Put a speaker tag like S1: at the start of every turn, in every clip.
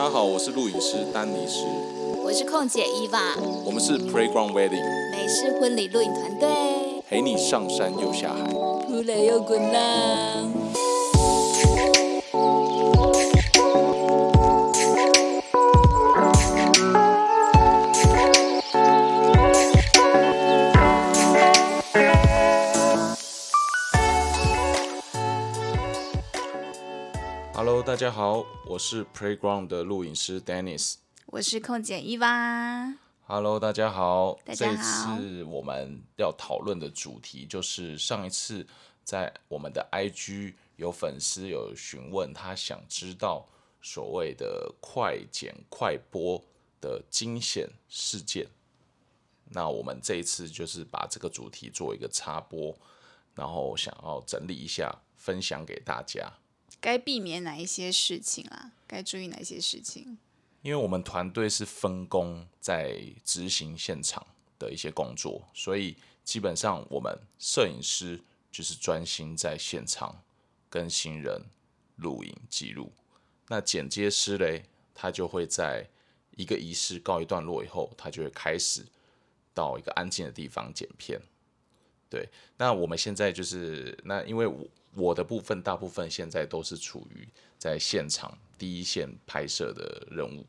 S1: 大家好，我是录影师丹尼斯，
S2: 我是空姐伊娃，
S1: 我们是 Playground Wedding，
S2: 美式婚礼录影团队，
S1: 陪你上山又下海，
S2: 扑来又滚浪。
S1: 家好，我是 Playground 的录影师 Dennis。
S2: 我是空姐伊娃。
S1: Hello，大家好。
S2: 大家好
S1: 这次我们要讨论的主题就是上一次在我们的 IG 有粉丝有询问，他想知道所谓的快剪快播的惊险事件。那我们这一次就是把这个主题做一个插播，然后想要整理一下，分享给大家。
S2: 该避免哪一些事情啊？该注意哪些事情？
S1: 因为我们团队是分工在执行现场的一些工作，所以基本上我们摄影师就是专心在现场跟新人录影记录。那剪接师嘞，他就会在一个仪式告一段落以后，他就会开始到一个安静的地方剪片。对，那我们现在就是那因为我我的部分大部分现在都是处于在现场第一线拍摄的任务，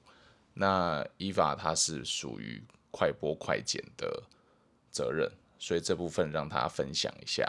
S1: 那伊娃她是属于快播快剪的责任，所以这部分让他分享一下。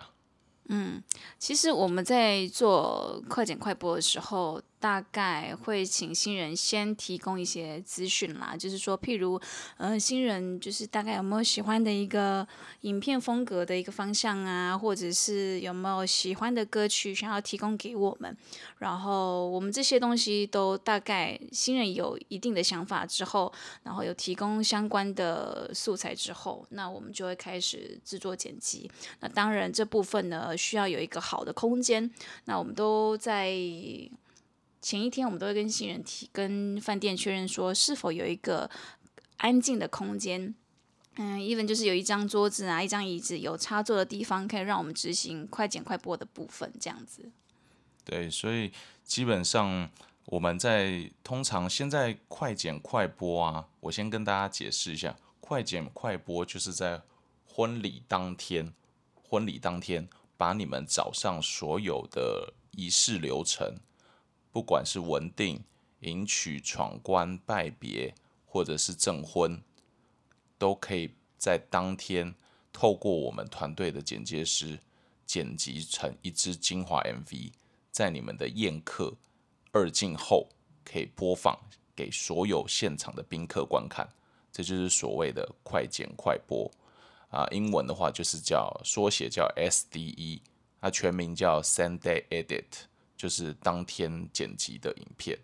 S2: 嗯其实我们在做快剪快播的时候，大概会请新人先提供一些资讯啦，就是说，譬如，呃，新人就是大概有没有喜欢的一个影片风格的一个方向啊，或者是有没有喜欢的歌曲想要提供给我们，然后我们这些东西都大概新人有一定的想法之后，然后有提供相关的素材之后，那我们就会开始制作剪辑。那当然这部分呢，需要有一个好的空间。那我们都在前一天，我们都会跟新人提，跟饭店确认说是否有一个安静的空间。嗯，even 就是有一张桌子啊，一张椅子，有插座的地方，可以让我们执行快剪快播的部分，这样子。
S1: 对，所以基本上我们在通常现在快剪快播啊，我先跟大家解释一下，快剪快播就是在婚礼当天，婚礼当天把你们早上所有的仪式流程，不管是文定、迎娶、闯关、拜别，或者是证婚，都可以在当天透过我们团队的剪接师剪辑成一支精华 MV。在你们的宴客二进后可以播放给所有现场的宾客观看，这就是所谓的快剪快播啊。英文的话就是叫缩写叫 SDE，它全名叫 Same Day Edit，就是当天剪辑的影片。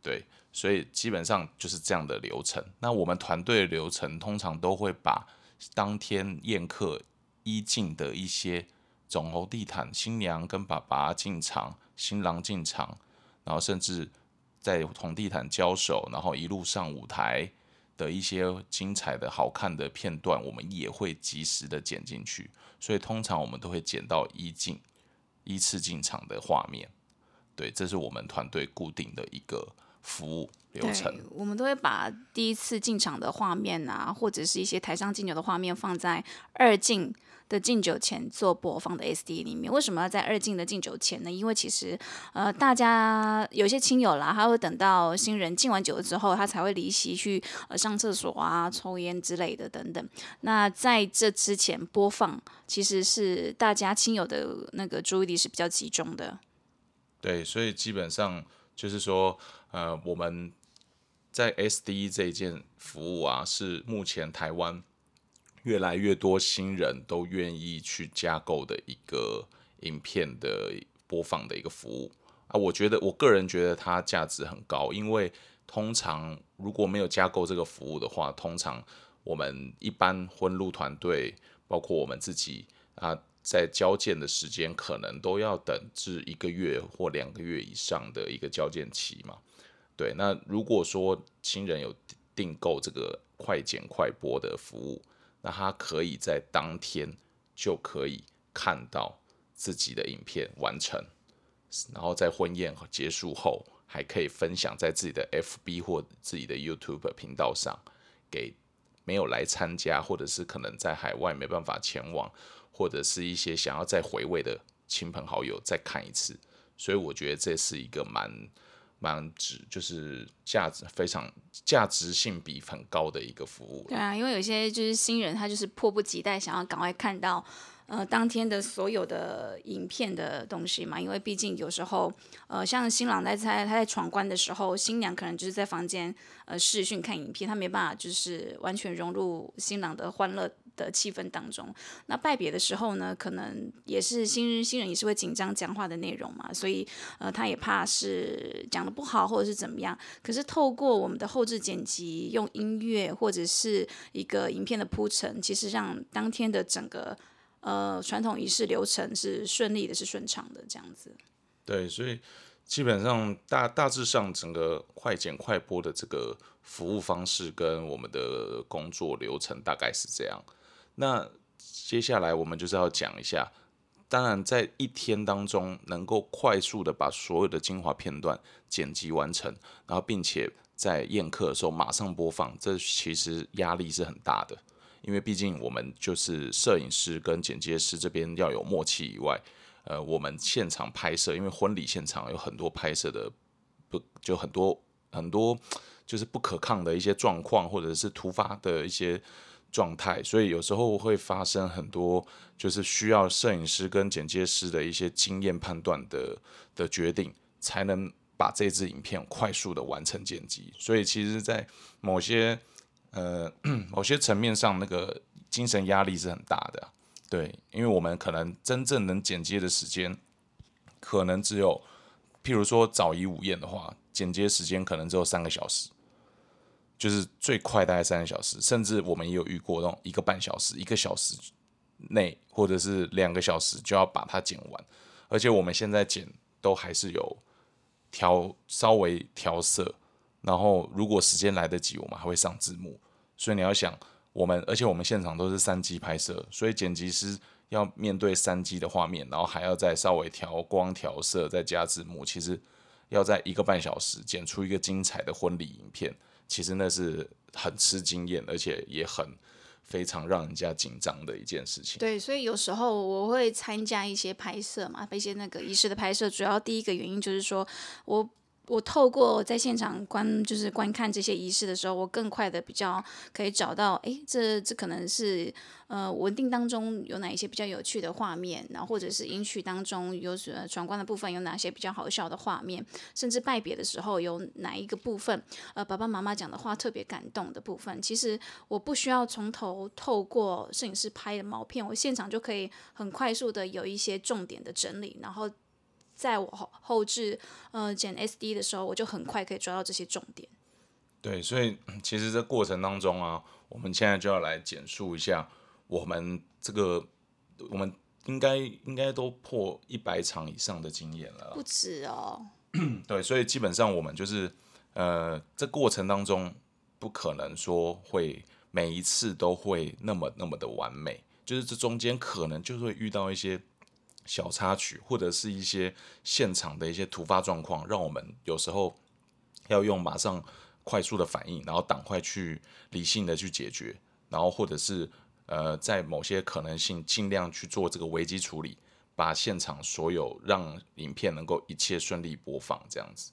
S1: 对，所以基本上就是这样的流程。那我们团队的流程通常都会把当天宴客一进的一些总红地毯，新娘跟爸爸进场，新郎进场，然后甚至在红地毯交手，然后一路上舞台的一些精彩的好看的片段，我们也会及时的剪进去。所以通常我们都会剪到一进依次进场的画面。对，这是我们团队固定的一个服务流程。
S2: 我们都会把第一次进场的画面啊，或者是一些台上敬酒的画面放在二进的敬酒前做播放的 SD 里面。为什么要在二进的敬酒前呢？因为其实呃，大家有些亲友啦，他会等到新人敬完酒之后，他才会离席去呃上厕所啊、抽烟之类的等等。那在这之前播放，其实是大家亲友的那个注意力是比较集中的。
S1: 对，所以基本上就是说，呃，我们在 SD 这一件服务啊，是目前台湾越来越多新人都愿意去加购的一个影片的播放的一个服务啊。我觉得，我个人觉得它价值很高，因为通常如果没有加购这个服务的话，通常我们一般婚录团队，包括我们自己啊。在交件的时间可能都要等至一个月或两个月以上的一个交件期嘛。对，那如果说亲人有订购这个快剪快播的服务，那他可以在当天就可以看到自己的影片完成，然后在婚宴结束后还可以分享在自己的 FB 或自己的 YouTube 频道上，给没有来参加，或者是可能在海外没办法前往，或者是一些想要再回味的亲朋好友再看一次。所以我觉得这是一个蛮蛮值，就是价值非常价值性比很高的一个服务。
S2: 对啊，因为有些就是新人，他就是迫不及待想要赶快看到。呃，当天的所有的影片的东西嘛，因为毕竟有时候，呃，像新郎在在他在闯关的时候，新娘可能就是在房间呃视讯看影片，他没办法就是完全融入新郎的欢乐的气氛当中。那拜别的时候呢，可能也是新新人也是会紧张讲话的内容嘛，所以呃，他也怕是讲的不好或者是怎么样。可是透过我们的后置剪辑，用音乐或者是一个影片的铺陈，其实让当天的整个。呃，传统仪式流程是顺利的，是顺畅的，这样子。
S1: 对，所以基本上大大致上整个快剪快播的这个服务方式跟我们的工作流程大概是这样。那接下来我们就是要讲一下，当然在一天当中能够快速的把所有的精华片段剪辑完成，然后并且在宴客的时候马上播放，这其实压力是很大的。因为毕竟我们就是摄影师跟剪接师这边要有默契以外，呃，我们现场拍摄，因为婚礼现场有很多拍摄的不就很多很多就是不可抗的一些状况，或者是突发的一些状态，所以有时候会发生很多就是需要摄影师跟剪接师的一些经验判断的的决定，才能把这支影片快速的完成剪辑。所以其实，在某些呃，某些层面上，那个精神压力是很大的，对，因为我们可能真正能剪接的时间，可能只有，譬如说早仪午宴的话，剪接时间可能只有三个小时，就是最快大概三个小时，甚至我们也有遇过那种一个半小时、一个小时内，或者是两个小时就要把它剪完，而且我们现在剪都还是有调稍微调色。然后，如果时间来得及，我们还会上字幕。所以你要想，我们而且我们现场都是三机拍摄，所以剪辑师要面对三机的画面，然后还要再稍微调光、调色，再加字幕。其实要在一个半小时剪出一个精彩的婚礼影片，其实那是很吃经验，而且也很非常让人家紧张的一件事情。
S2: 对，所以有时候我会参加一些拍摄嘛，一些那个仪式的拍摄，主要第一个原因就是说我。我透过在现场观，就是观看这些仪式的时候，我更快的比较可以找到，哎，这这可能是呃稳定当中有哪一些比较有趣的画面，然后或者是迎娶当中有呃闯关的部分有哪些比较好笑的画面，甚至拜别的时候有哪一个部分，呃爸爸妈妈讲的话特别感动的部分，其实我不需要从头透过摄影师拍的毛片，我现场就可以很快速的有一些重点的整理，然后。在我后后置呃剪 SD 的时候，我就很快可以抓到这些重点。
S1: 对，所以其实这过程当中啊，我们现在就要来简述一下我们这个，我们应该应该都破一百场以上的经验了，
S2: 不止哦。
S1: 对，所以基本上我们就是呃，这过程当中不可能说会每一次都会那么那么的完美，就是这中间可能就会遇到一些。小插曲或者是一些现场的一些突发状况，让我们有时候要用马上快速的反应，然后赶快去理性的去解决，然后或者是呃在某些可能性尽量去做这个危机处理，把现场所有让影片能够一切顺利播放这样子。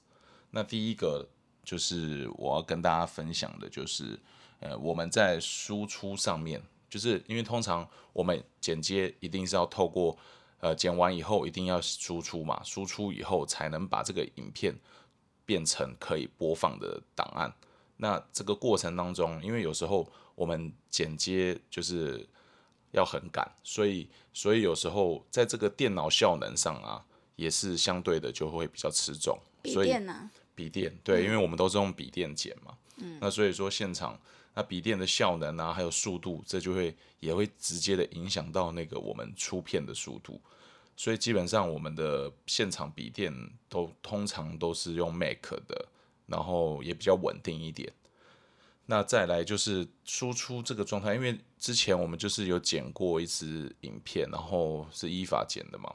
S1: 那第一个就是我要跟大家分享的，就是呃我们在输出上面，就是因为通常我们剪接一定是要透过。呃，剪完以后一定要输出嘛，输出以后才能把这个影片变成可以播放的档案。那这个过程当中，因为有时候我们剪接就是要很赶，所以所以有时候在这个电脑效能上啊，也是相对的就会比较吃重。
S2: 笔电呢？
S1: 笔电对，因为我们都是用笔电剪嘛。嗯。那所以说现场。那笔电的效能啊，还有速度，这就会也会直接的影响到那个我们出片的速度。所以基本上我们的现场笔电都通常都是用 Mac 的，然后也比较稳定一点。那再来就是输出这个状态，因为之前我们就是有剪过一支影片，然后是依法剪的嘛。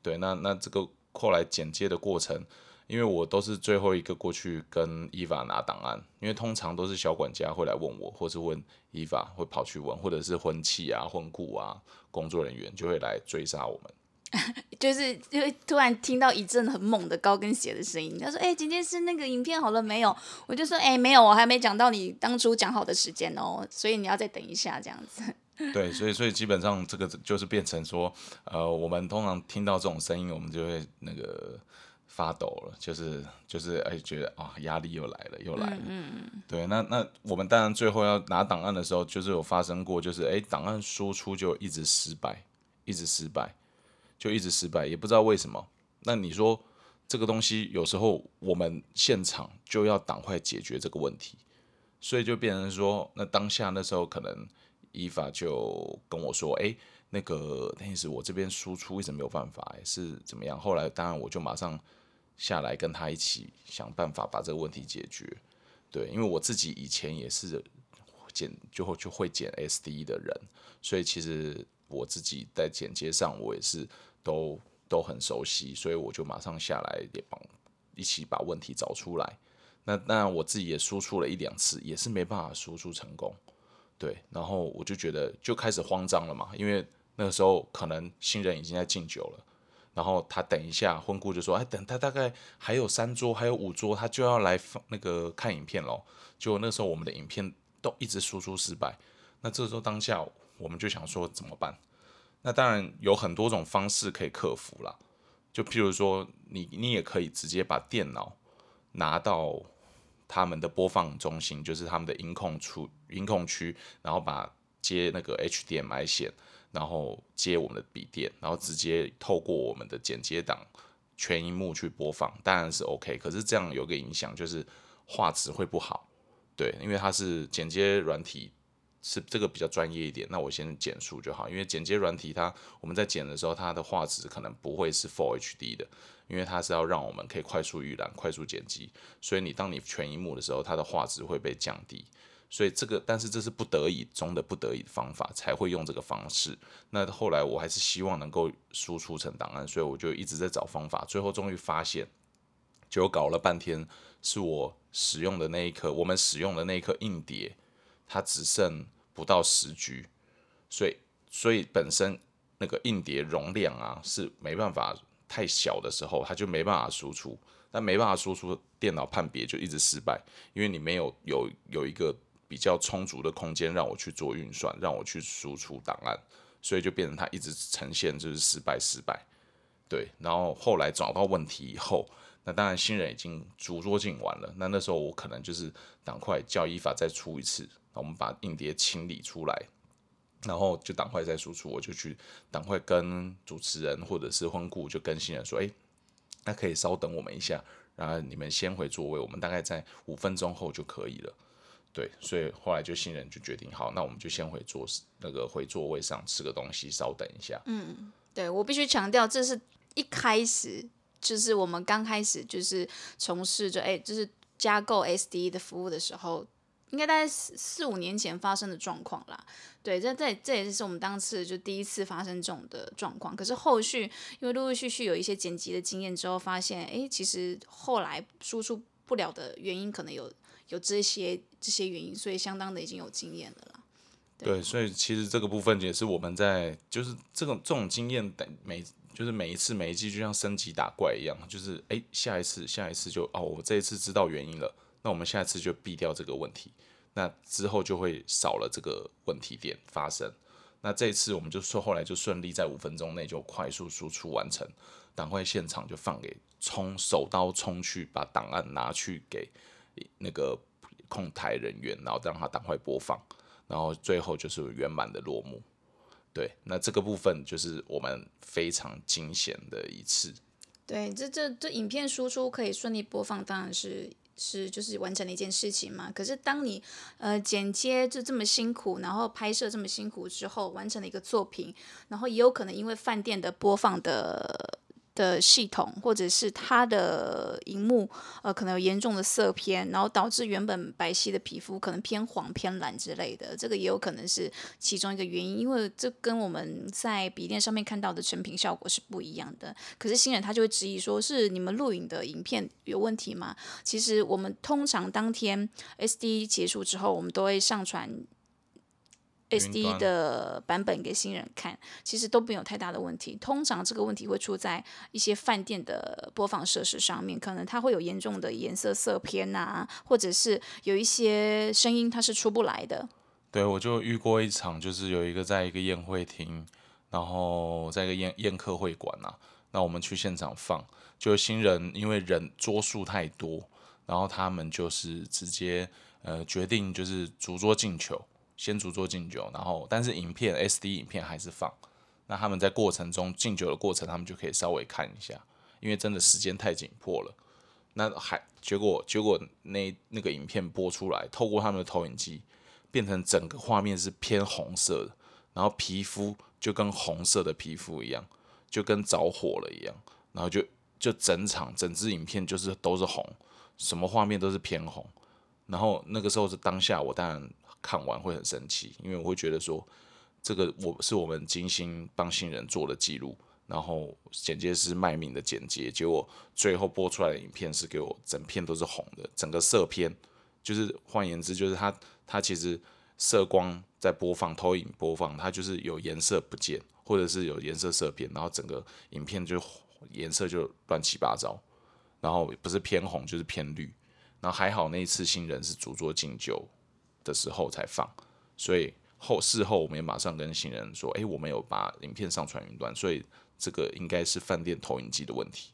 S1: 对，那那这个后来剪接的过程，因为我都是最后一个过去跟伊娃拿档案，因为通常都是小管家会来问我，或是问伊娃会跑去问，或者是婚期啊、婚顾啊，工作人员就会来追杀我们。
S2: 就是就会突然听到一阵很猛的高跟鞋的声音，他说：“哎、今天是那个影片好了没有？”我就说：“哎、没有，我还没讲到你当初讲好的时间哦，所以你要再等一下这样子。
S1: 对，所以所以基本上这个就是变成说，呃，我们通常听到这种声音，我们就会那个发抖了，就是就是哎，觉得啊压力又来了，又来了。嗯对，那那我们当然最后要拿档案的时候，就是有发生过，就是哎档案输出就一直失败，一直失败，就一直失败，也不知道为什么。那你说这个东西有时候我们现场就要赶快解决这个问题，所以就变成说，那当下那时候可能伊法就跟我说，哎、那个但是我这边输出为什么没有办法、诶是怎么样？后来当然我就马上下来跟他一起想办法把这个问题解决。对，因为我自己以前也是剪就会就会剪 SD 的人，所以其实我自己在剪接上我也是都都很熟悉，所以我就马上下来也帮一起把问题找出来。那那我自己也输出了一两次，也是没办法输出成功。对，然后我就觉得就开始慌张了嘛，因为那个时候可能新人已经在敬酒了，然后他等一下婚顾就说，哎，等他大概还有三桌，还有五桌，他就要来放那个看影片咯。结果那时候我们的影片都一直输出失败，那这时候当下我们就想说怎么办？那当然有很多种方式可以克服啦，就譬如说你你也可以直接把电脑拿到他们的播放中心，就是他们的音控处音控区，然后把接那个 HDMI 线，然后接我们的笔电，然后直接透过我们的剪接档全荧幕去播放，当然是 OK。可是这样有个影响就是画质会不好，对，因为它是剪接软体。是这个比较专业一点，那我先简述就好，因为剪接软体它我们在剪的时候，它的画质可能不会是 Full HD 的，因为它是要让我们可以快速预览、快速剪辑，所以你当你全荧幕的时候，它的画质会被降低。所以这个，但是这是不得已中的不得已的方法，才会用这个方式。那后来我还是希望能够输出成档案，所以我就一直在找方法，最后终于发现，就搞了半天，是我使用的那一颗，我们使用的那一颗硬碟，它只剩不到十 G，所以所以本身那个硬碟容量啊是没办法太小的时候，它就没办法输出，但没办法输出，电脑判别就一直失败，因为你没有有有一个比较充足的空间让我去做运算，让我去输出档案，所以就变成它一直呈现就是失败失败，对，然后后来找到问题以后。那当然，新人已经逐桌进完了。那那时候我可能就是赶快叫依法再出一次，我们把硬碟清理出来，然后就赶快再输出。我就去赶快跟主持人或者是婚顾就跟新人说：“哎、那可以稍等我们一下，然后你们先回座位，我们大概在五分钟后就可以了。”对，所以后来就新人就决定，好，那我们就先回座那个回座位上吃个东西，稍等一下。
S2: 嗯对我必须强调，这是一开始就是我们刚开始就是从事着哎，就是加购 SD 的服务的时候，应该大概四四五年前发生的状况啦。对，这这这也是我们当次就第一次发生这种的状况。可是后续因为陆陆续续有一些剪辑的经验之后，发现哎，其实后来输出不了的原因可能有有这些这些原因，所以相当的已经有经验了啦。
S1: 对，所以其实这个部分也是我们在就是这种这种经验，等每就是每一次每一季就像升级打怪一样，就是哎下一次下一次就哦我这一次知道原因了，那我们下一次就避掉这个问题，那之后就会少了这个问题点发生。那这一次我们就说后来就顺利在五分钟内就快速输出完成，赶快现场就放给冲手刀冲去把档案拿去给那个控台人员，然后让他赶快播放。然后最后就是圆满的落幕。对，那这个部分就是我们非常惊险的一次。
S2: 对，这这这影片输出可以顺利播放，当然是是就是完成了一件事情嘛。可是当你呃剪接就这么辛苦，然后拍摄这么辛苦之后，完成了一个作品，然后也有可能因为饭店的播放的的系统，或者是它的荧幕，呃，可能有严重的色偏，然后导致原本白皙的皮肤可能偏黄、偏蓝之类的，这个也有可能是其中一个原因，因为这跟我们在笔电上面看到的成品效果是不一样的。可是新人他就会质疑说，是你们录影的影片有问题吗？其实我们通常当天 SD 结束之后，我们都会上传。SD 的版本给新人看，其实都没有太大的问题。通常这个问题会出在一些饭店的播放设施上面，可能它会有严重的颜色色偏啊，或者是有一些声音它是出不来的。
S1: 对，我就遇过一场，就是有一个在一个宴会厅，然后在一个宴宴客会馆啊，那我们去现场放，就新人因为人桌数太多，然后他们就是直接呃决定就是逐桌进球。先主做敬酒，然后但是影片 SD 影片还是放。那他们在过程中敬酒的过程，他们就可以稍微看一下，因为真的时间太紧迫了。那还结果结果那那个影片播出来，透过他们的投影机，变成整个画面是偏红色的，然后皮肤就跟红色的皮肤一样，就跟着火了一样，然后就就整场整支影片就是都是红，什么画面都是偏红。然后那个时候是当下，我当然。看完会很生气，因为我会觉得说，这个我是我们精心帮新人做的记录，然后剪接师卖命的剪接，结果最后播出来的影片是给我整片都是红的，整个色片，就是换言之，就是它它其实色光在播放投影播放，它就是有颜色不见，或者是有颜色色变，然后整个影片就颜色就乱七八糟，然后不是偏红就是偏绿，然后还好那一次新人是主做敬酒。的时候才放，所以后事后我们也马上跟新人说：“哎，我们有把影片上传云端，所以这个应该是饭店投影机的问题。”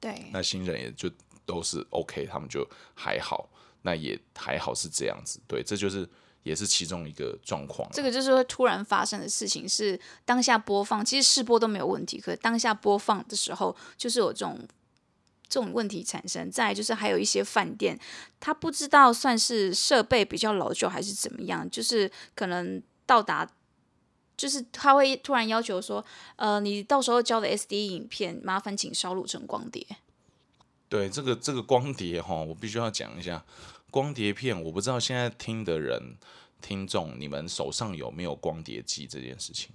S2: 对，
S1: 那新人也就都是 OK，他们就还好，那也还好是这样子。对，这就是也是其中一个状况。
S2: 这个就是会突然发生的事情，是当下播放，其实试播都没有问题，可是当下播放的时候就是有这种。这种问题产生，再就是还有一些饭店，他不知道算是设备比较老旧还是怎么样，就是可能到达，就是他会突然要求说，呃，你到时候交的 SD 影片，麻烦请烧录成光碟。
S1: 对，这个这个光碟哈，我必须要讲一下，光碟片，我不知道现在听的人听众，你们手上有没有光碟机这件事情？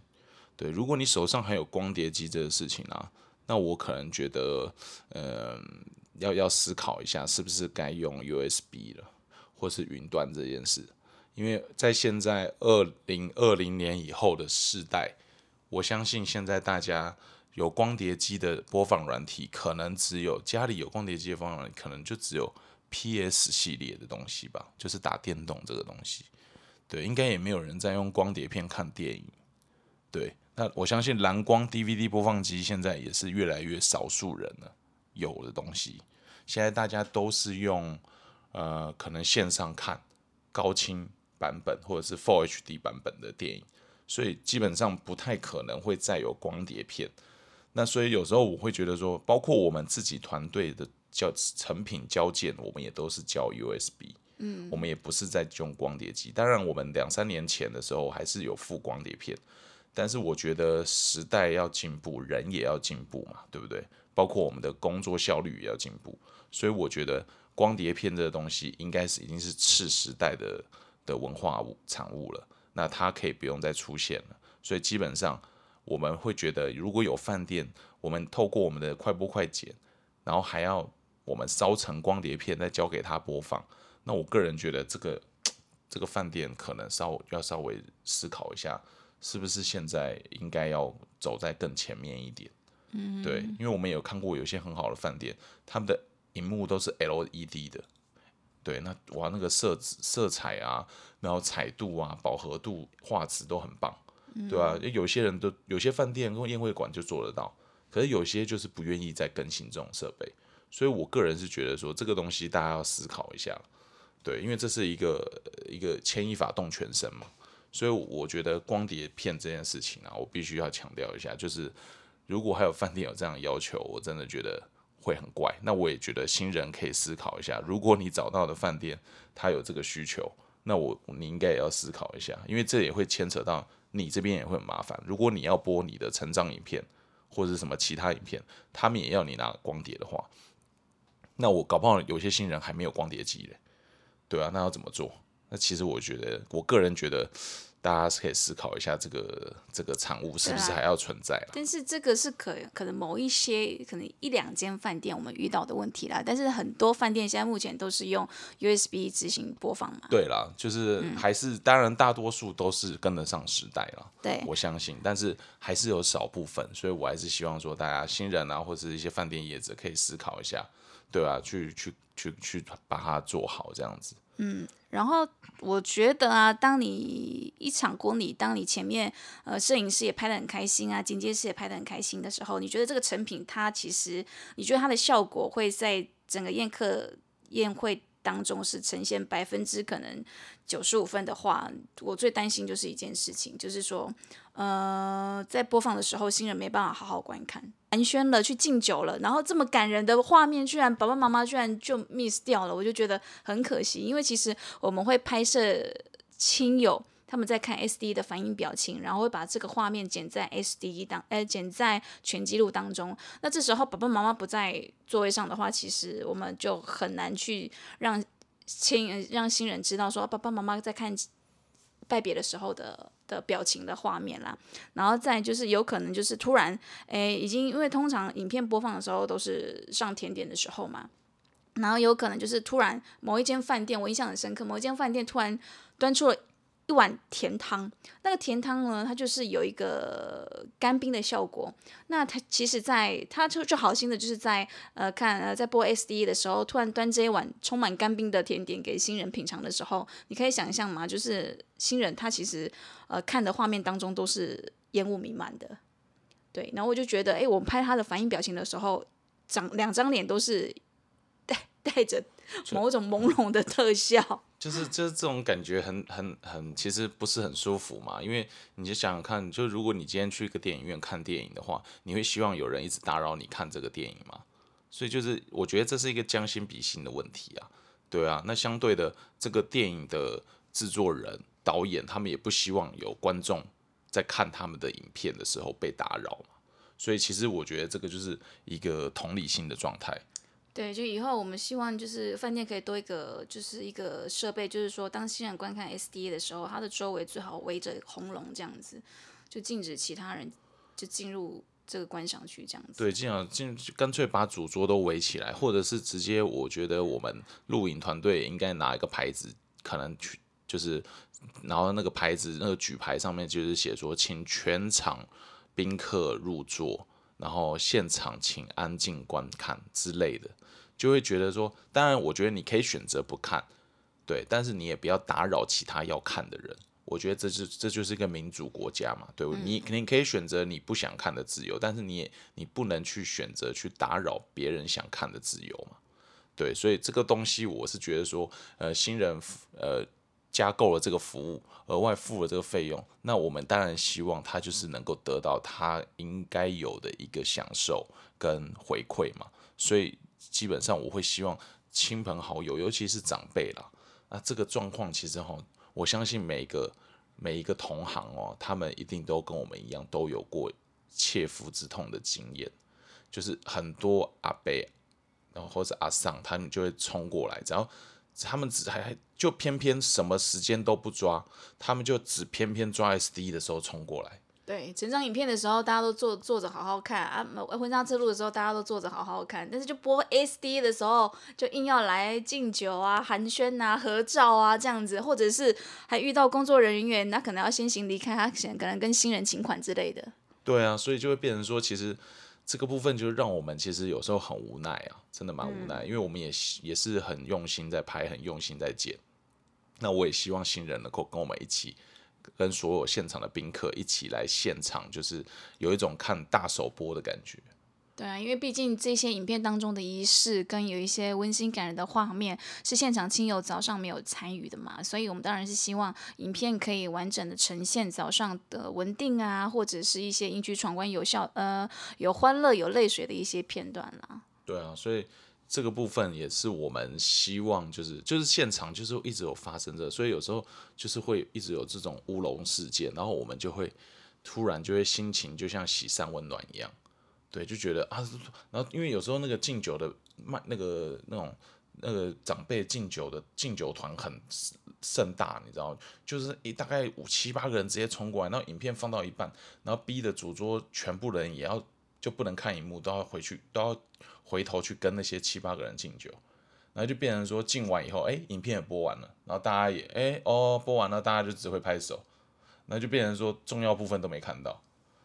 S1: 对，如果你手上还有光碟机这个事情啊。那我可能觉得，嗯，要要思考一下，是不是该用 USB 了，或是云端这件事。因为在现在二零二零年以后的世代，我相信现在大家有光碟机的播放软体，可能只有家里有光碟机的播放软，可能就只有 PS 系列的东西吧，就是打电动这个东西。对，应该也没有人在用光碟片看电影。对。那我相信蓝光 DVD 播放机现在也是越来越少数人了有的东西。现在大家都是用呃可能线上看高清版本或者是 Full HD 版本的电影，所以基本上不太可能会再有光碟片。那所以有时候我会觉得说，包括我们自己团队的交成品交件，我们也都是交 USB，嗯，我们也不是在用光碟机。当然，我们两三年前的时候还是有附光碟片。但是我觉得时代要进步，人也要进步嘛，对不对？包括我们的工作效率也要进步，所以我觉得光碟片这个东西应该是已经是次时代的的文化物产物了，那它可以不用再出现了。所以基本上我们会觉得，如果有饭店，我们透过我们的快播快剪，然后还要我们烧成光碟片再交给他播放，那我个人觉得这个 这个饭店可能稍要稍微思考一下。是不是现在应该要走在更前面一点？嗯，对，因为我们有看过有些很好的饭店，他们的荧幕都是 LED 的，对，那哇，那个色色彩啊，然后彩度啊，饱和度、画质都很棒，对吧？有些人都有些饭店跟宴会馆就做得到，可是有些就是不愿意再更新这种设备，所以我个人是觉得说这个东西大家要思考一下，对，因为这是一个一个牵一发动全身嘛。所以我觉得光碟片这件事情啊，我必须要强调一下，就是如果还有饭店有这样的要求，我真的觉得会很怪。那我也觉得新人可以思考一下，如果你找到的饭店他有这个需求，那我你应该也要思考一下，因为这也会牵扯到你这边也会很麻烦。如果你要播你的成长影片，或者是什么其他影片，他们也要你拿光碟的话，那我搞不好有些新人还没有光碟机嘞，对啊，那要怎么做？那其实我觉得，我个人觉得。大家可以思考一下，这个这个产物是不是还要存在
S2: 但是这个是可可能某一些可能一两间饭店我们遇到的问题啦。但是很多饭店现在目前都是用 USB 执行播放嘛。
S1: 对啦，就是还是当然大多数都是跟得上时代了。
S2: 对，
S1: 我相信，但是还是有少部分，所以我还是希望说大家新人啊，或者一些饭店业者可以思考一下，对啊，去去去去把它做好这样子。
S2: 嗯。然后我觉得啊，当你一场婚礼，当你前面呃摄影师也拍的很开心啊，剪接师也拍的很开心的时候，你觉得这个成品它其实，你觉得它的效果会在整个宴客宴会当中是呈现百分之可能九十五分的话，我最担心就是一件事情，就是说。呃，在播放的时候，新人没办法好好观看，寒暄了，去敬酒了，然后这么感人的画面，居然爸爸妈妈居然就 miss 掉了，我就觉得很可惜。因为其实我们会拍摄亲友他们在看 SD 的反应表情，然后会把这个画面剪在 SD 当，呃，剪在全记录当中。那这时候爸爸妈妈不在座位上的话，其实我们就很难去让亲让新人知道说爸爸妈妈在看。拜别的时候的的表情的画面啦，然后再就是有可能就是突然，诶，已经因为通常影片播放的时候都是上甜点的时候嘛，然后有可能就是突然某一间饭店我印象很深刻，某一间饭店突然端出了。一碗甜汤，那个甜汤呢，它就是有一个干冰的效果。那它其实，在它就就好心的，就是在呃看呃在播 S D E 的时候，突然端这一碗充满干冰的甜点给新人品尝的时候，你可以想象嘛？就是新人他其实呃看的画面当中都是烟雾弥漫的，对。然后我就觉得，哎，我们拍他的反应表情的时候，长两张脸都是带带着某种朦胧的特效。
S1: 就是就是这种感觉很很很，其实不是很舒服嘛。因为你就想想看，就如果你今天去一个电影院看电影的话，你会希望有人一直打扰你看这个电影吗？所以就是我觉得这是一个将心比心的问题啊。对啊，那相对的，这个电影的制作人、导演他们也不希望有观众在看他们的影片的时候被打扰嘛。所以其实我觉得这个就是一个同理心的状态。
S2: 对，就以后我们希望就是饭店可以多一个，就是一个设备，就是说当新人观看 SDA 的时候，它的周围最好围着红龙这样子，就禁止其他人就进入这个观赏区这样子。
S1: 对，尽量进干脆把主桌都围起来，或者是直接，我觉得我们录影团队应该拿一个牌子，可能去就是，然后那个牌子那个举牌上面就是写说，请全场宾客入座。然后现场请安静观看之类的，就会觉得说，当然我觉得你可以选择不看，对，但是你也不要打扰其他要看的人。我觉得这是这就是一个民主国家嘛，对你肯定可以选择你不想看的自由，但是你也你不能去选择去打扰别人想看的自由嘛，对，所以这个东西我是觉得说，呃，新人呃。加购了这个服务，额外付了这个费用，那我们当然希望他就是能够得到他应该有的一个享受跟回馈嘛。所以基本上我会希望亲朋好友，尤其是长辈啦，那这个状况其实哈，我相信每个每一个同行哦，他们一定都跟我们一样，都有过切肤之痛的经验，就是很多阿伯，然后或者阿桑，他们就会冲过来，然后。他们只还就偏偏什么时间都不抓，他们就只偏偏抓 SD 的时候冲过来。
S2: 对，整张影片的时候大家都坐坐着好好看啊，婚纱之路的时候大家都坐着好好看，但是就播 SD 的时候就硬要来敬酒啊、寒暄啊、合照啊这样子，或者是还遇到工作人员，那可能要先行离开，他可能跟新人请款之类的。
S1: 对啊，所以就会变成说，其实。这个部分就是让我们其实有时候很无奈啊，真的蛮无奈，因为我们也也是很用心在拍，很用心在剪。那我也希望新人能够跟我们一起，跟所有现场的宾客一起来现场，就是有一种看大首播的感觉。
S2: 对啊，因为毕竟这些影片当中的仪式跟有一些温馨感人的画面是现场亲友早上没有参与的嘛，所以我们当然是希望影片可以完整的呈现早上的稳定啊，或者是一些迎娶闯关有效呃有欢乐有泪水的一些片段啦。
S1: 对啊，所以这个部分也是我们希望就是就是现场就是一直有发生着，所以有时候就是会一直有这种乌龙事件，然后我们就会突然就会心情就像喜上温暖一样。对，就觉得啊，然后因为有时候那个敬酒的卖那个那种那个长辈敬酒的敬酒团很盛大，你知道，就是一大概五七八个人直接冲过来，然后影片放到一半，然后逼的主桌全部人也要就不能看荧幕，都要回去都要回头去跟那些七八个人敬酒，然后就变成说敬完以后，哎，影片也播完了，然后大家也哎哦播完了，大家就只会拍手，那就变成说重要部分都没看到。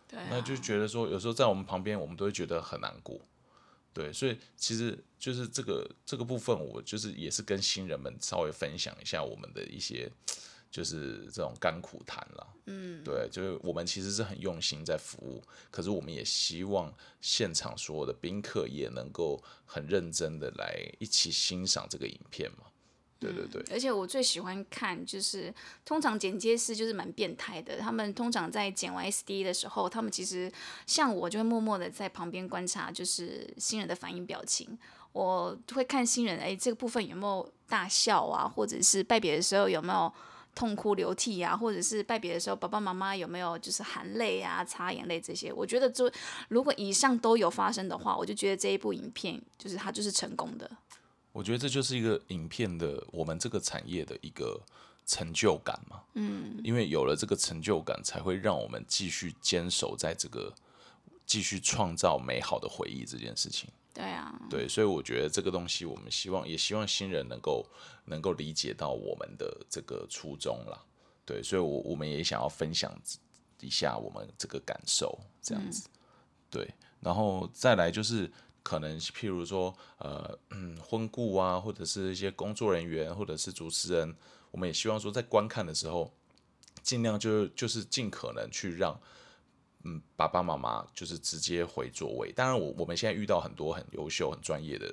S2: 对、啊，
S1: 那就觉得说，有时候在我们旁边，我们都会觉得很难过，对，所以其实就是这个这个部分，我就是也是跟新人们稍微分享一下我们的一些，就是这种甘苦谈啦，嗯，对，就是我们其实是很用心在服务，可是我们也希望现场所有的宾客也能够很认真的来一起欣赏这个影片嘛。对对对，
S2: 而且我最喜欢看就是，通常剪接师就是蛮变态的。他们通常在剪完 SD 的时候，他们其实像我就会默默的在旁边观察，就是新人的反应表情。我会看新人，哎，这个部分有没有大笑啊，或者是拜别的时候有没有痛哭流涕啊，或者是拜别的时候爸爸妈妈有没有就是含泪啊、擦眼泪这些。我觉得就如果以上都有发生的话，我就觉得这一部影片就是它就是成功的。
S1: 我觉得这就是一个影片的我们这个产业的一个成就感嘛。嗯，因为有了这个成就感，才会让我们继续坚守在这个继续创造美好的回忆这件事情。
S2: 对啊，
S1: 对，所以我觉得这个东西，我们希望也希望新人能够能够理解到我们的这个初衷啦。对，所以我我们也想要分享一下我们这个感受，这样子。对，然后再来就是。可能譬如说，呃，嗯，婚顾啊，或者是一些工作人员，或者是主持人，我们也希望说，在观看的时候，尽量就就是尽可能去让，嗯，爸爸妈妈就是直接回座位。当然，我我们现在遇到很多很优秀、很专业的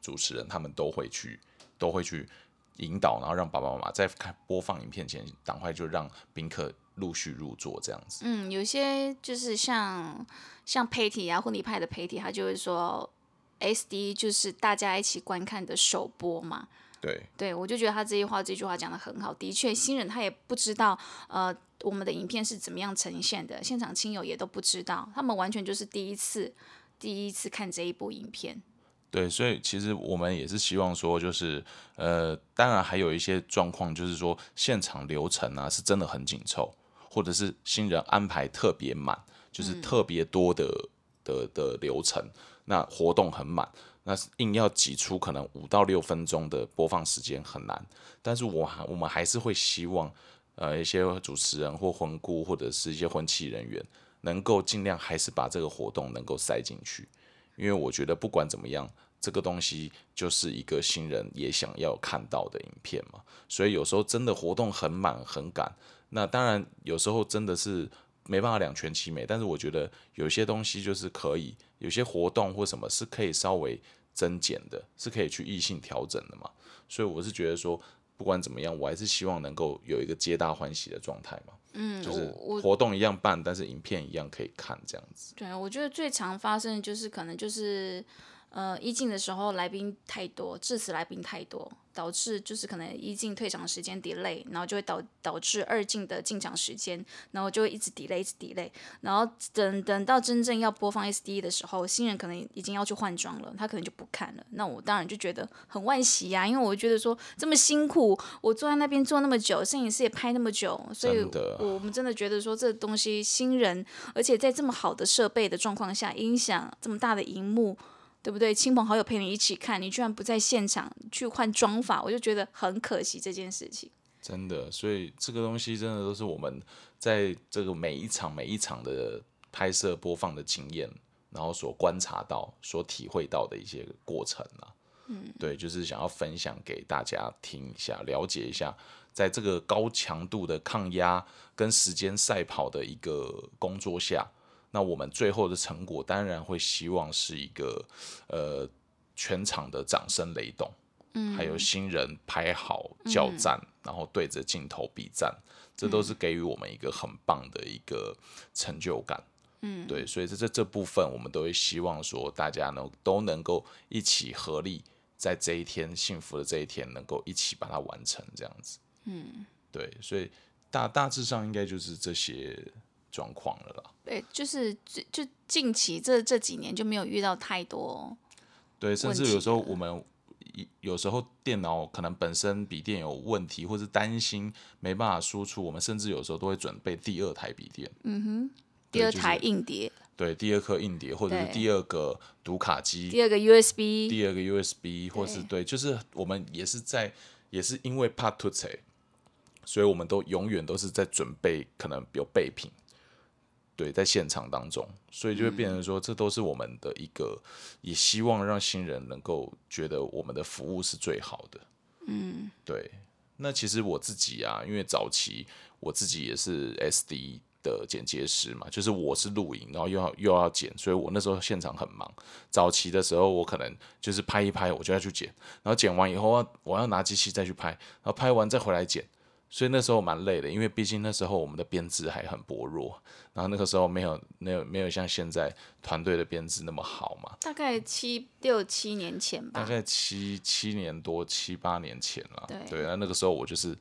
S1: 主持人，他们都会去都会去引导，然后让爸爸妈妈在看播放影片前，赶快就让宾客陆续入座这样子。
S2: 嗯，有些就是像。像媒体啊，婚礼派的媒体，他就会说，SD 就是大家一起观看的首播嘛。
S1: 对，
S2: 对我就觉得他这句话这句话讲的很好。的确，新人他也不知道，呃，我们的影片是怎么样呈现的，现场亲友也都不知道，他们完全就是第一次，第一次看这一部影片。
S1: 对，所以其实我们也是希望说，就是呃，当然还有一些状况，就是说现场流程啊是真的很紧凑，或者是新人安排特别满。就是特别多的的的流程，那活动很满，那硬要挤出可能五到六分钟的播放时间很难。但是我还我们还是会希望，呃，一些主持人或婚顾或者是一些婚庆人员，能够尽量还是把这个活动能够塞进去，因为我觉得不管怎么样，这个东西就是一个新人也想要看到的影片嘛。所以有时候真的活动很满很赶，那当然有时候真的是。没办法两全其美，但是我觉得有些东西就是可以，有些活动或什么是可以稍微增减的，是可以去异性调整的嘛。所以我是觉得说，不管怎么样，我还是希望能够有一个皆大欢喜的状态嘛。
S2: 嗯，
S1: 就是活动一样办，但是影片一样可以看这样子。
S2: 对，我觉得最常发生的就是可能就是呃一进的时候来宾太多，致辞来宾太多。导致就是可能一进退场时间 delay，然后就会导导致二进的进场时间，然后就会一直 delay，一直 delay，然后等等到真正要播放 SD 的时候，新人可能已经要去换装了，他可能就不看了。那我当然就觉得很惋惜呀，因为我觉得说这么辛苦，我坐在那边坐那么久，摄影师也拍那么久，所以我们真的觉得说这东西新人，而且在这么好的设备的状况下，音响这么大的荧幕。对不对？亲朋好友陪你一起看，你居然不在现场去换妆法，我就觉得很可惜这件事情。
S1: 真的，所以这个东西真的都是我们在这个每一场每一场的拍摄播放的经验，然后所观察到、所体会到的一些过程啊。嗯，对，就是想要分享给大家听一下，了解一下，在这个高强度的抗压跟时间赛跑的一个工作下。那我们最后的成果当然会希望是一个，呃，全场的掌声雷动，嗯，还有。新人拍好叫。赞，然后对着镜头比赞，这都是给予我们一个很棒的一个成就感，嗯，对，所以在这这部分，我们都会希望说大家呢都能够一起合力，在这一天幸福的这一天，能够一起把它完成，这样子，嗯，对，所以大大致上应该就是这些。状况了啦。
S2: 对，就是就就近期这这几年就没有遇到太多。
S1: 对，甚至有时候我们有时候电脑可能本身笔电有问题，或是担心没办法输出，我们甚至有时候都会准备第二台笔电。
S2: 嗯哼第二
S1: 就是
S2: 台硬碟，
S1: 对，第二颗硬碟，或者是第二个读卡机，
S2: 第二个 USB，
S1: 第二个 USB，或是对，就是我们也是在，也是因为怕突贼，所以我们都永远都是在准备可能有备品，对，在现场当中，所以就会变成说，这都是我们的一个，也希望让新人能够觉得我们的服务是最好的，嗯，对。那其实我自己啊，因为早期我自己也是 SD 的剪接师嘛，就是我是录影，然后又要又要剪，所以我那时候现场很忙。早期的时候，我可能就是拍一拍，我就要去剪，然后剪完以后我要我要拿机器再去拍，然后拍完再回来剪，所以那时候蛮累的，因为毕竟那时候我们的编制还很薄弱，然后那个时候没有没有没有像现在团队的编制那么好嘛，
S2: 大概七六七年前吧。
S1: 大概七七年多七八年前了，
S2: 对。
S1: 那那个时候我就是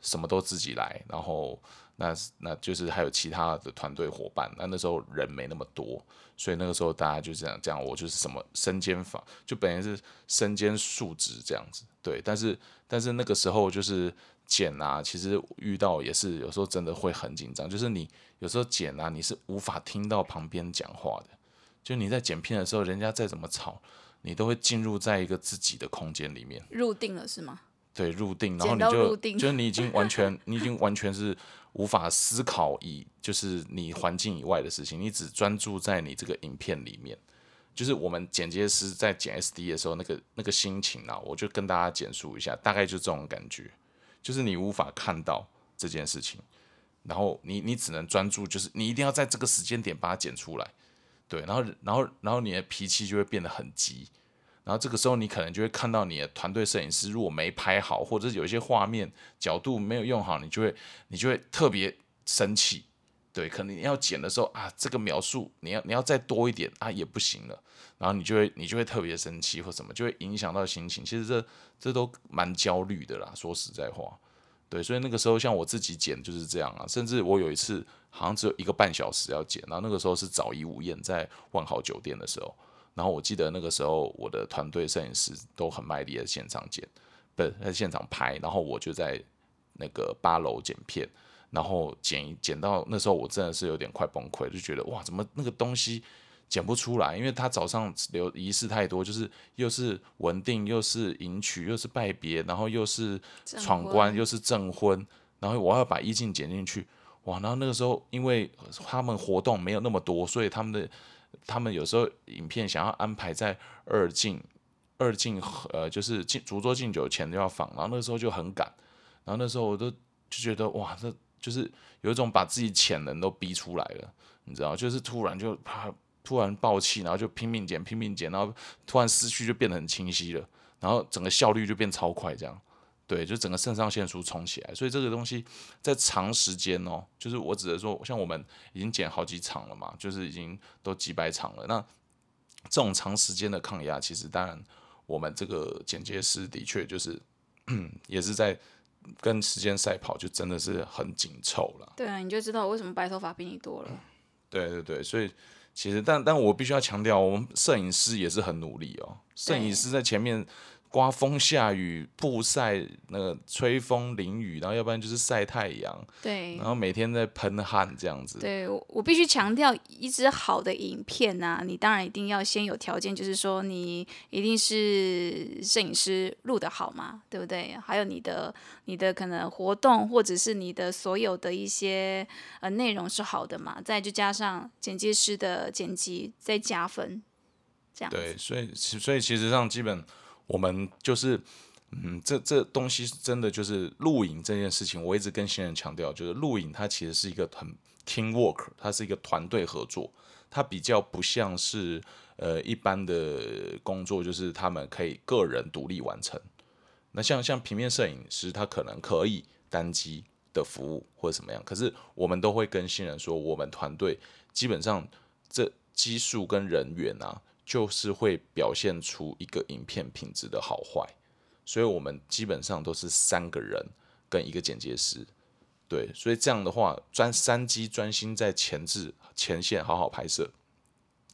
S1: 什么都自己来，然后那那就是还有其他的团队伙伴，那那时候人没那么多，所以那个时候大家就这样这样，我就是什么身兼法，就本来是身兼数职这样子，对，但是但是那个时候就是剪啊，其实遇到也是有时候真的会很紧张，就是你有时候剪啊，你是无法听到旁边讲话的，就你在剪片的时候，人家再怎么吵。你都会进入在一个自己的空间里面，
S2: 入定了是吗？
S1: 对，入定，然后你就
S2: 入定
S1: 就是你已经完全，你已经完全是无法思考以就是你环境以外的事情，你只专注在你这个影片里面。就是我们剪接师在剪 SD 的时候，那个那个心情啊，我就跟大家简述一下，大概就这种感觉，就是你无法看到这件事情，然后你你只能专注，就是你一定要在这个时间点把它剪出来，对，然后然后然后你的脾气就会变得很急，然后这个时候你可能就会看到你的团队摄影师如果没拍好，或者是有一些画面角度没有用好，你就会你就会特别生气。对，可能你要剪的时候啊，这个描述你要你要再多一点啊，也不行了，然后你就会你就会特别生气或什么，就会影响到心情。其实这这都蛮焦虑的啦，说实在话。对，所以那个时候像我自己剪就是这样啊，甚至我有一次好像只有一个半小时要剪，然后那个时候是早一午宴在万豪酒店的时候，然后我记得那个时候我的团队摄影师都很卖力的现场剪，不是在现场拍，然后我就在那个八楼剪片，然后剪一剪到那时候我真的是有点快崩溃，就觉得哇，怎么那个东西剪不出来？因为他早上留仪式太多，就是又是稳定，又是迎娶，又是拜别，然后又是闯关，又是证婚，然后我要把衣镜剪进去，哇！然后那个时候因为他们活动没有那么多，所以他们的他们有时候影片想要安排在二镜二镜呃就是敬烛桌敬酒前就要放，然后那时候就很赶，然后那时候我都就觉得哇，这就是有一种把自己潜能都逼出来了，你知道，就是突然就啪突然爆气，然后就拼命剪拼命剪，然后突然思绪就变得很清晰了，然后整个效率就变超快，这样。对，就整个肾上腺素冲起来，所以这个东西在长时间哦，就是我指的说，像我们已经剪好几场了嘛，就是已经都几百场了。那这种长时间的抗压，其实当然我们这个剪接师的确就是 也是在跟时间赛跑，就真的是很紧凑了。
S2: 对啊，你就知道我为什么白头发比你多了。
S1: 对对对，所以其实但但我必须要强调，我们摄影师也是很努力哦。摄影师在前面刮风下雨、曝晒、那个吹风淋雨，然后要不然就是晒太阳，
S2: 对
S1: 然后每天在喷汗这样子。
S2: 对，我我必须强调，一支好的影片啊，你当然一定要先有条件，就是说你一定是摄影师录的好嘛，对不对？还有你的你的可能活动或者是你的所有的一些呃内容是好的嘛，再就加上剪辑师的剪辑再加分，这样
S1: 对，所以其所以其实上基本我们就是，嗯，这这东西真的就是录影这件事情，我一直跟新人强调，就是录影它其实是一个很 team work，它是一个团队合作，它比较不像是呃一般的工作，就是他们可以个人独立完成。那像像平面摄影师，他可能可以单机的服务或者怎么样，可是我们都会跟新人说，我们团队基本上这基数跟人员啊，就是会表现出一个影片品质的好坏，所以我们基本上都是三个人跟一个剪接师，对，所以这样的话，专三机专心在前置前线好好拍摄，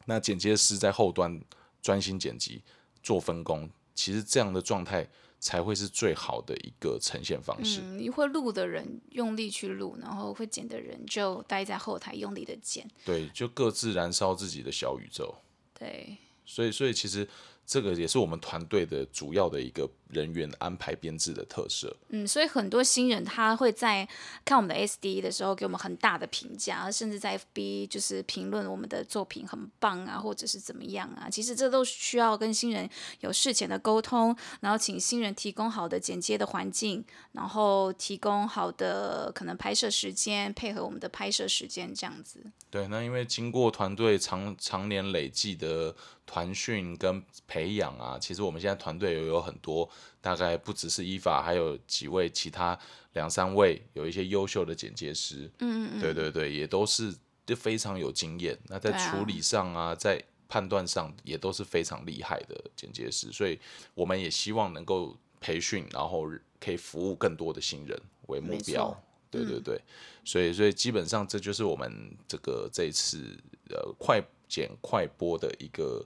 S1: 那剪接师在后端专心剪辑做分工，其实这样的状态才会是最好的一个呈现方式。
S2: 嗯，你会录的人用力去录，然后会剪的人就待在后台用力的剪。
S1: 对，就各自燃烧自己的小宇宙。
S2: 对，
S1: 所以，所以其实这个也是我们团队的主要的一个人员安排编制的特色。
S2: 嗯，所以很多新人他会在看我们的 SD 的时候给我们很大的评价，甚至在 FB 就是评论我们的作品很棒啊，或者是怎么样啊。其实这都需要跟新人有事前的沟通，然后请新人提供好的剪接的环境，然后提供好的可能拍摄时间，配合我们的拍摄时间这样子。
S1: 对，那因为经过团队长常年累计的团训跟培养啊，其实我们现在团队也有很多，大概不只是依法，还有几位其他两三位有一些优秀的剪接师，嗯嗯对对对，也都是就非常有经验。那在处理上啊，在判断上也都是非常厉害的剪接师，所以我们也希望能够培训，然后可以服务更多的新人为目标。对对对，所以所以基本上这就是我们这个这一次呃快剪快播的一个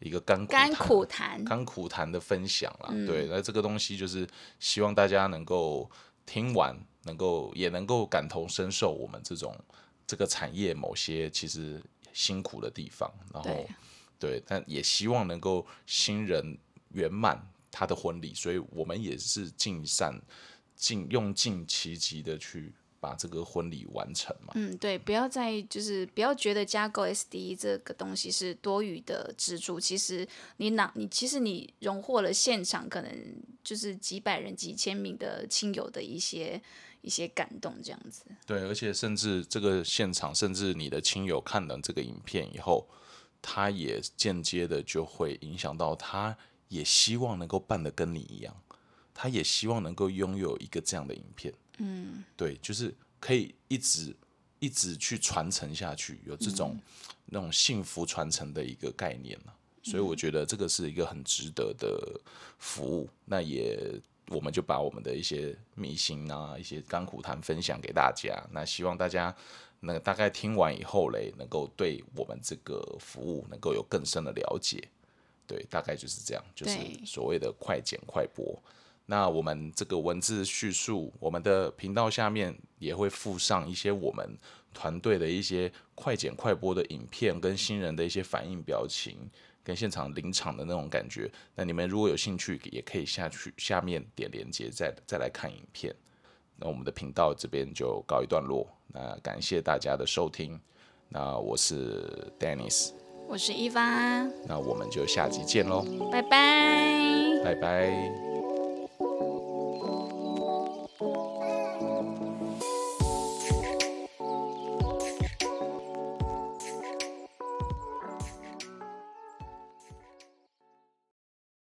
S1: 一个甘苦
S2: 甘
S1: 谈
S2: 苦谈，
S1: 甘苦谈的分享啦。对，那这个东西就是希望大家能够听完，能够也能够感同身受我们这种这个产业某些其实辛苦的地方，然后
S2: 对
S1: 对，但也希望能够新人圆满他的婚礼，所以我们也是尽善尽用尽其极的去把这个婚礼完成嘛。
S2: 嗯，对，不要再就是不要觉得加购 SD 这个东西是多余的支出，其实你哪你其实你荣获了现场可能就是几百人、几千名的亲友的一些一些感动，这样子。
S1: 对，而且甚至这个现场，甚至你的亲友看了这个影片以后，他也间接的就会影响到，他也希望能够办的跟你一样，他也希望能够拥有一个这样的影片。嗯，对，就是可以一直一直去传承下去，有这种、那种幸福传承的一个概念呢、所以我觉得这个是一个很值得的服务。那也我们就把我们的一些秘辛啊、一些甘苦谈分享给大家。那希望大家那大概听完以后嘞，能够对我们这个服务能够有更深的了解。对，大概就是这样，就是所谓的快剪快播。那我们这个文字叙述，我们的频道下面也会附上一些我们团队的一些快剪快播的影片，跟新人的一些反应表情，跟现场临场的那种感觉。那你们如果有兴趣，也可以下去下面点连接，再再来看影片。那我们的频道这边就告一段落。那感谢大家的收听。那我是 Dennis，
S2: 我是伊娃，
S1: 那我们就下集见喽，
S2: 拜拜。
S1: 拜拜。